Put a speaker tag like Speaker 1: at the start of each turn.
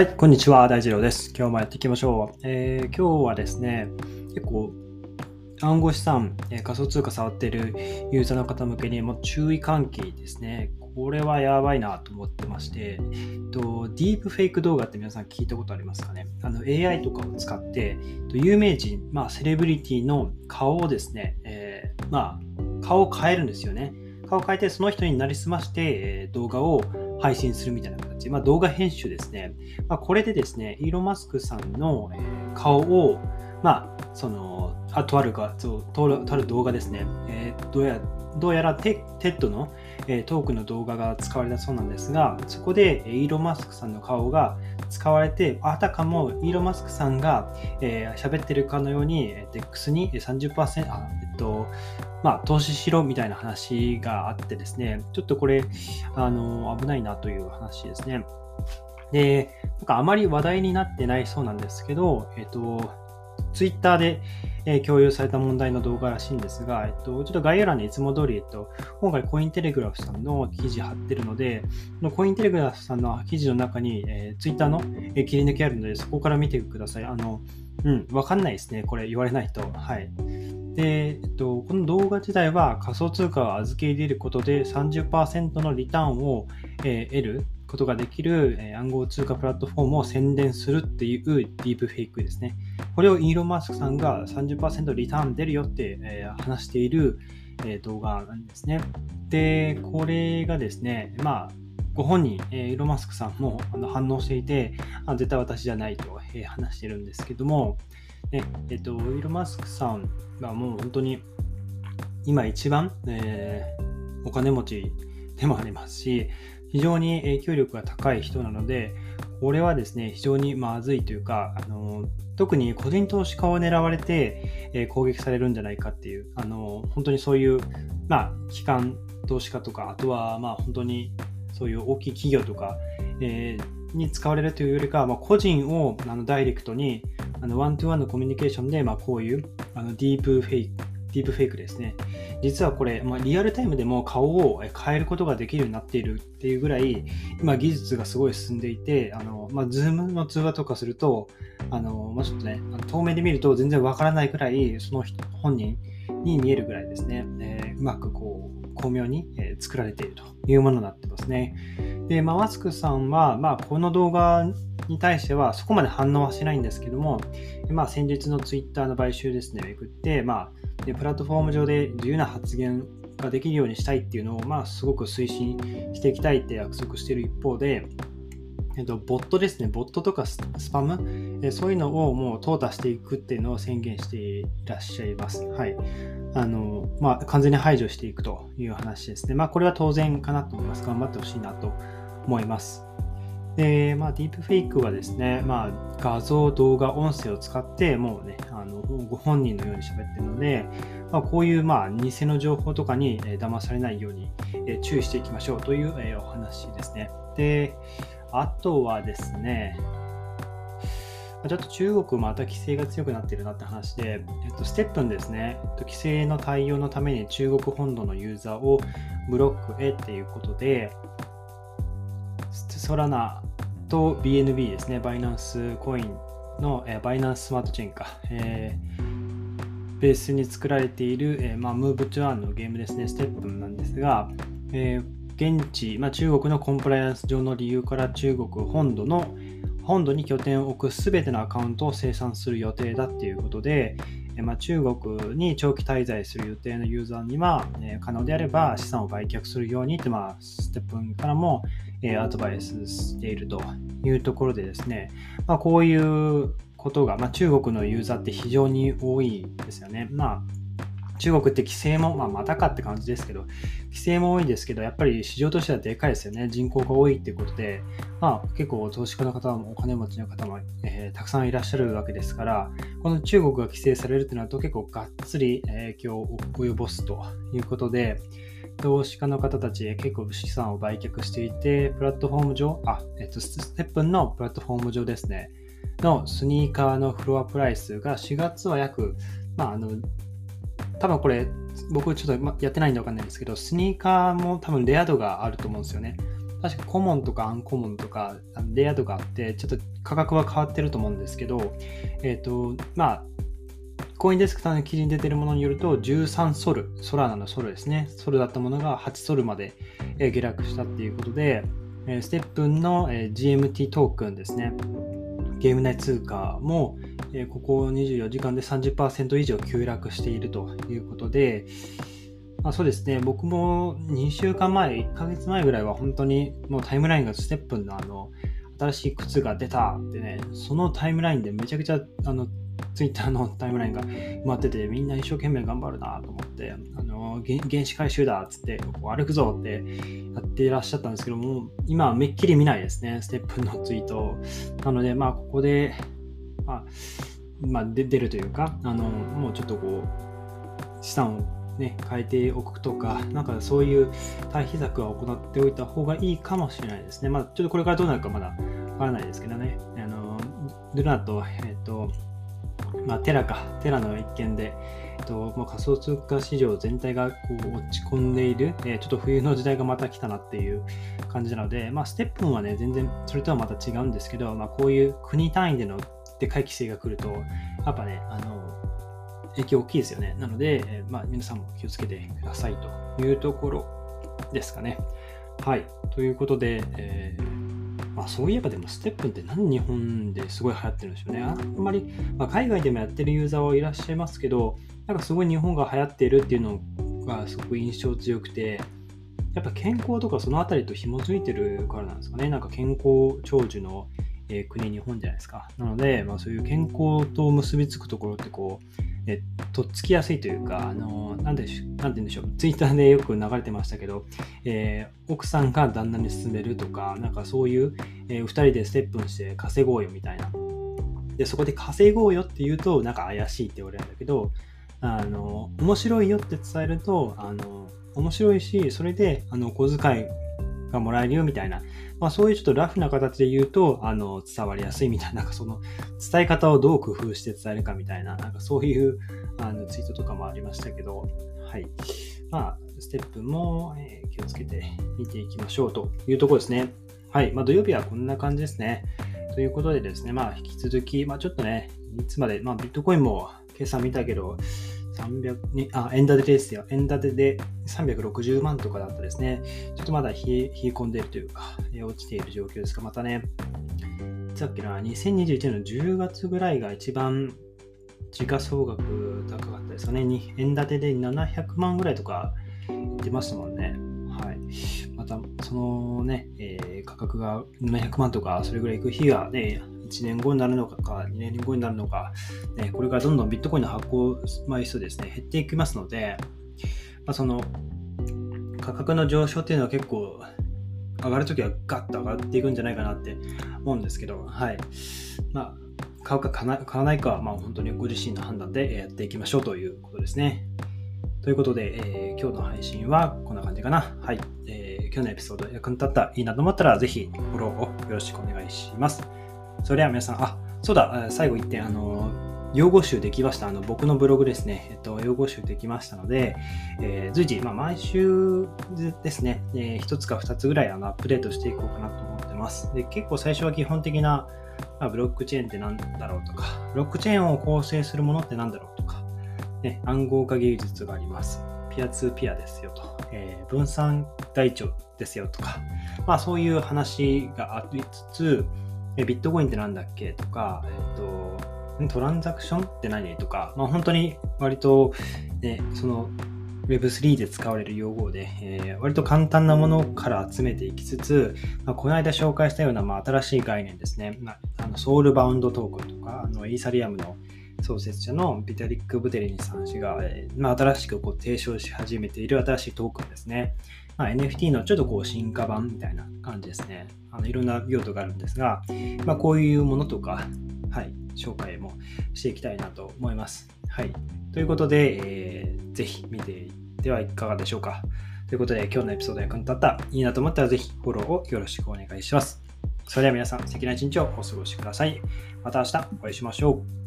Speaker 1: はい、こんにちは、大二郎です。今日もやっていきましょう。えー、今日はですね、結構、暗号資産、え、仮想通貨触っているユーザーの方向けにも注意喚起ですね。これはやばいなと思ってまして、えっと、ディープフェイク動画って皆さん聞いたことありますかね？あの AI とかを使って、と有名人、まあ、セレブリティの顔をですね、えー、まあ、顔を変えるんですよね。顔を変えて、その人になりすまして、え、動画を配信するみたいな形、まあ、動画編集ですね。まあ、これでですね、イーロン・マスクさんの、顔を、まあ、その、あとあるか、とある動画ですね、えー、どうやどうやら TED の、え、トークの動画が使われたそうなんですが、そこでイーロン・マスクさんの顔が使われて、あたかもイーロン・マスクさんが喋、えー、ってるかのように、DEX に30%、あと、まあ、投資しろみたいな話があってですね、ちょっとこれ、あの、危ないなという話ですね。で、なんかあまり話題になってないそうなんですけど、えっと、ツイッターで、えー、共有された問題の動画らしいんですが、えっと、ちょっと概要欄にいつも通り、えっと、今回コインテレグラフさんの記事貼ってるので、このコインテレグラフさんの記事の中に、えー、ツイッターの、えー、切り抜きあるので、そこから見てください。あの、うん、わかんないですね。これ言われないと。はい。で、えっと、この動画自体は仮想通貨を預け入れることで30%のリターンを、えー、得ることができる、えー、暗号通貨プラットフォームを宣伝するっていうディープフェイクですね。これをイーロン・マスクさんが30%リターン出るよって、えー、話している、え、動画なんですね。で、これがですね、まあ、ご本人、イーロン・マスクさんも反応していて、あ絶対私じゃないと、え、話してるんですけども、ねえっと、イーロン・マスクさんがもう本当に今一番、えー、お金持ちでもありますし、非常に影響力が高い人なので、これはですね、非常にまずいというか、あの特に個人投資家を狙われて、えー、攻撃されるんじゃないかっていう、あの本当にそういう、まあ、機関投資家とか、あとは、まあ、本当にそういう大きい企業とか、えー、に使われるというよりかは、まあ、個人をあのダイレクトにあの one to one のコミュニケーションで、まあ、こういうあのディープフェイク、ディープフェイクですね。実はこれ、まあ、リアルタイムでも顔を変えることができるようになっているっていうぐらい、今技術がすごい進んでいて、あの、まあ、ズームの通話とかすると、あの、まあ、ちょっとね、遠目で見ると全然わからないくらい、その人、本人に見えるぐらいですね、えー、うまくこう、巧妙に、作られているというものになってますね。で、まあ、マスクさんは、まあ、この動画に対してはそこまで反応はしないんですけども、まあ、先日のツイッターの買収ですね、めくって、まあ、でプラットフォーム上で自由な発言ができるようにしたいっていうのを、まあ、すごく推進していきたいって約束している一方で、えっと、ボットですね、ボットとかスパム、えそういうのをもう淘汰していくっていうのを宣言していらっしゃいます。はい。あの、まあ、完全に排除していくという話ですね。まあ、これは当然かなと思います。頑張ってほしいなと思います。で、まあ、ディープフェイクはですね、まあ、画像、動画、音声を使って、もうね、あのご本人のように喋ってるので、まあ、こういう、まあ、偽の情報とかに、えー、騙されないように、えー、注意していきましょうという、え、お話ですね。で、あとはですね、ちょっと中国また規制が強くなってるなって話で、えっと、ステップンですね、えっと、規制の対応のために中国本土のユーザーをブロックへっていうことで、ソラナと BNB ですね、バイナンスコインの、えー、バイナンススマートチェーンか、えー、ベースに作られている、えーまあ、ムーブトゥアンのゲームですね、ステップなんですが、えー、現地、まあ、中国のコンプライアンス上の理由から中国本土の本土に拠点を置くすべてのアカウントを生産する予定だっていうことで、えまあ、中国に長期滞在する予定のユーザーには、え可能であれば資産を売却するようにって、まあ、ステップからも、えアドバイスしているというところでですね、まあ、こういうことが、まあ、中国のユーザーって非常に多いですよね。まあ中国って規制も、まあ、またかって感じですけど、規制も多いんですけど、やっぱり市場としてはでかいですよね。人口が多いっていうことで、まあ、結構投資家の方もお金持ちの方も、えー、たくさんいらっしゃるわけですから、この中国が規制されるってなると結構がっつり影響を及ぼすということで、投資家の方たち結構資産を売却していて、プラットフォーム上、あ、えっと、ステップンのプラットフォーム上ですね、のスニーカーのフロアプライスが4月は約、まあ、あの、多分これ、僕ちょっとやってないんでわかんないんですけど、スニーカーも多分レア度があると思うんですよね。確かコモンとかアンコモンとかレアとかあって、ちょっと価格は変わってると思うんですけど、えっ、ー、と、まあ、コインデスクさんの記事に出てるものによると、13ソル、ソラーナのソルですね、ソルだったものが8ソルまで下落したっていうことで、ステップンの GMT トークンですね、ゲーム内通貨もえここ24時間で30%以上急落しているということで、まあ、そうですね、僕も2週間前、1ヶ月前ぐらいは本当にもうタイムラインがステップンのあの新しい靴が出たってね、そのタイムラインでめちゃくちゃあのツイッターのタイムラインが埋まってて、みんな一生懸命頑張るなと思って、あの原子回収だっつって、こう歩くぞってやっていらっしゃったんですけども、今はめっきり見ないですね、ステップのツイート。なので、まあ、ここで、まあ、まあ、出るというか、あのもうちょっとこう、資産をね、変えておくとか、なんかそういう対比策は行っておいた方がいいかもしれないですね。まあ、ちょっとこれからどうなるかまだからないですけどね。あの、ルナと、えっ、と、まあ、テラか、テラの一件で、えっとまあ、仮想通貨市場全体がこう落ち込んでいる、えー、ちょっと冬の時代がまた来たなっていう感じなので、まあ、ステップンはね、全然それとはまた違うんですけど、まあ、こういう国単位でのでかい規制が来ると、やっぱね、あの、影響大きいですよね。なので、えー、まあ、皆さんも気をつけてくださいというところですかね。はい。ということで、えーまあ、そういえばでもステップって何日本ですごい流行ってるんですよね。あんまり、まあ、海外でもやってるユーザーはいらっしゃいますけど、なんかすごい日本が流行っているっていうのがすごく印象強くて、やっぱ健康とかそのあたりと紐づいてるからなんですかね。なんか健康長寿の、えー、国、日本じゃないですか。なので、まあ、そういう健康と結びつくところってこう、えとっつきやすいというか、あのなんでしなんて言うんでしょう、ツイッターでよく流れてましたけど、えー、奥さんが旦那に勧めるとか、なんかそういう、えー、2人でステップンして稼ごうよみたいな。で、そこで稼ごうよって言うと、なんか怪しいって言われるんだけど、あの、面白いよって伝えると、あの、面白いし、それで、あの、小遣いがもらえるよみたいな、まあ、そういうちょっとラフな形で言うと、あの、伝わりやすいみたいな、なんかその、伝え方をどう工夫して伝えるかみたいな、なんかそういうあのツイートとかもありましたけど、はい。まあ、ステップも、え、気をつけて見ていきましょうというところですね。はい。まあ、土曜日はこんな感じですね。ということでですね、まあ、引き続き、まあ、ちょっとね、いつまで、まあ、ビットコインも今朝見たけど、300に、あ、円建てですよ。円建てで360万とかだったですね。ちょっとまだ冷え冷え込んでいるというか、え落ちている状況ですが、またね、さっきの2021年の10月ぐらいが一番時価総額高かったですかね。円建てで700万ぐらいとか出ましたもんね。はい。また、そのね、えー、価格が700万とか、それぐらいいく日がね、1年後になるのかか、2年後になるのか、ね、これからどんどんビットコインの発行枚数ですね、減っていきますので、まあ、その価格の上昇っていうのは結構上がるときはガッと上がっていくんじゃないかなって思うんですけど、はい。まあ、買うか買わないかは、まあ、本当にご自身の判断でやっていきましょうということですね。ということで、えー、今日の配信はこんな感じかな。はい。えー、今日のエピソード役に立ったいいなと思ったら、ぜひフォローをよろしくお願いします。それでは皆さん、あ、そうだ、最後1点、あの、用語集できました。あの、僕のブログですね。えっと、用語集できましたので、えー、随時、まあ、毎週ですね、えー、1つか2つぐらいあのアップデートしていこうかなと思ってます。で、結構最初は基本的な、まあ、ブロックチェーンって何だろうとか、ブロックチェーンを構成するものって何だろうとか、ね、暗号化技術があります。ピアツーピアですよと、えー、分散台帳ですよとか、まあそういう話がありつつ、えビットコインって何だっけ？とか、えっと、トランザクションって何？とか、まあ、本当に割と、ね、その Web3 で使われる用語で、えー、割と簡単なものから集めていきつつ、まあ、この間紹介したような、まあ、新しい概念ですね、まあ、あのソウルバウンドトークンとか、あのイーサリアムの創設者のビタリック・ブテリンさん氏が、えーまあ、新しくこう提唱し始めている新しいトークンですね。まあ、NFT のちょっとこう進化版みたいな感じですね。あのいろんな用途があるんですが、まあ、こういうものとか、はい、紹介もしていきたいなと思います。はい。ということで、えー、ぜひ見ていってはいかがでしょうか。ということで、今日のエピソード役に立った、いいなと思ったらぜひフォローをよろしくお願いします。それでは皆さん、素敵な一日をお過ごしください。また明日お会いしましょう。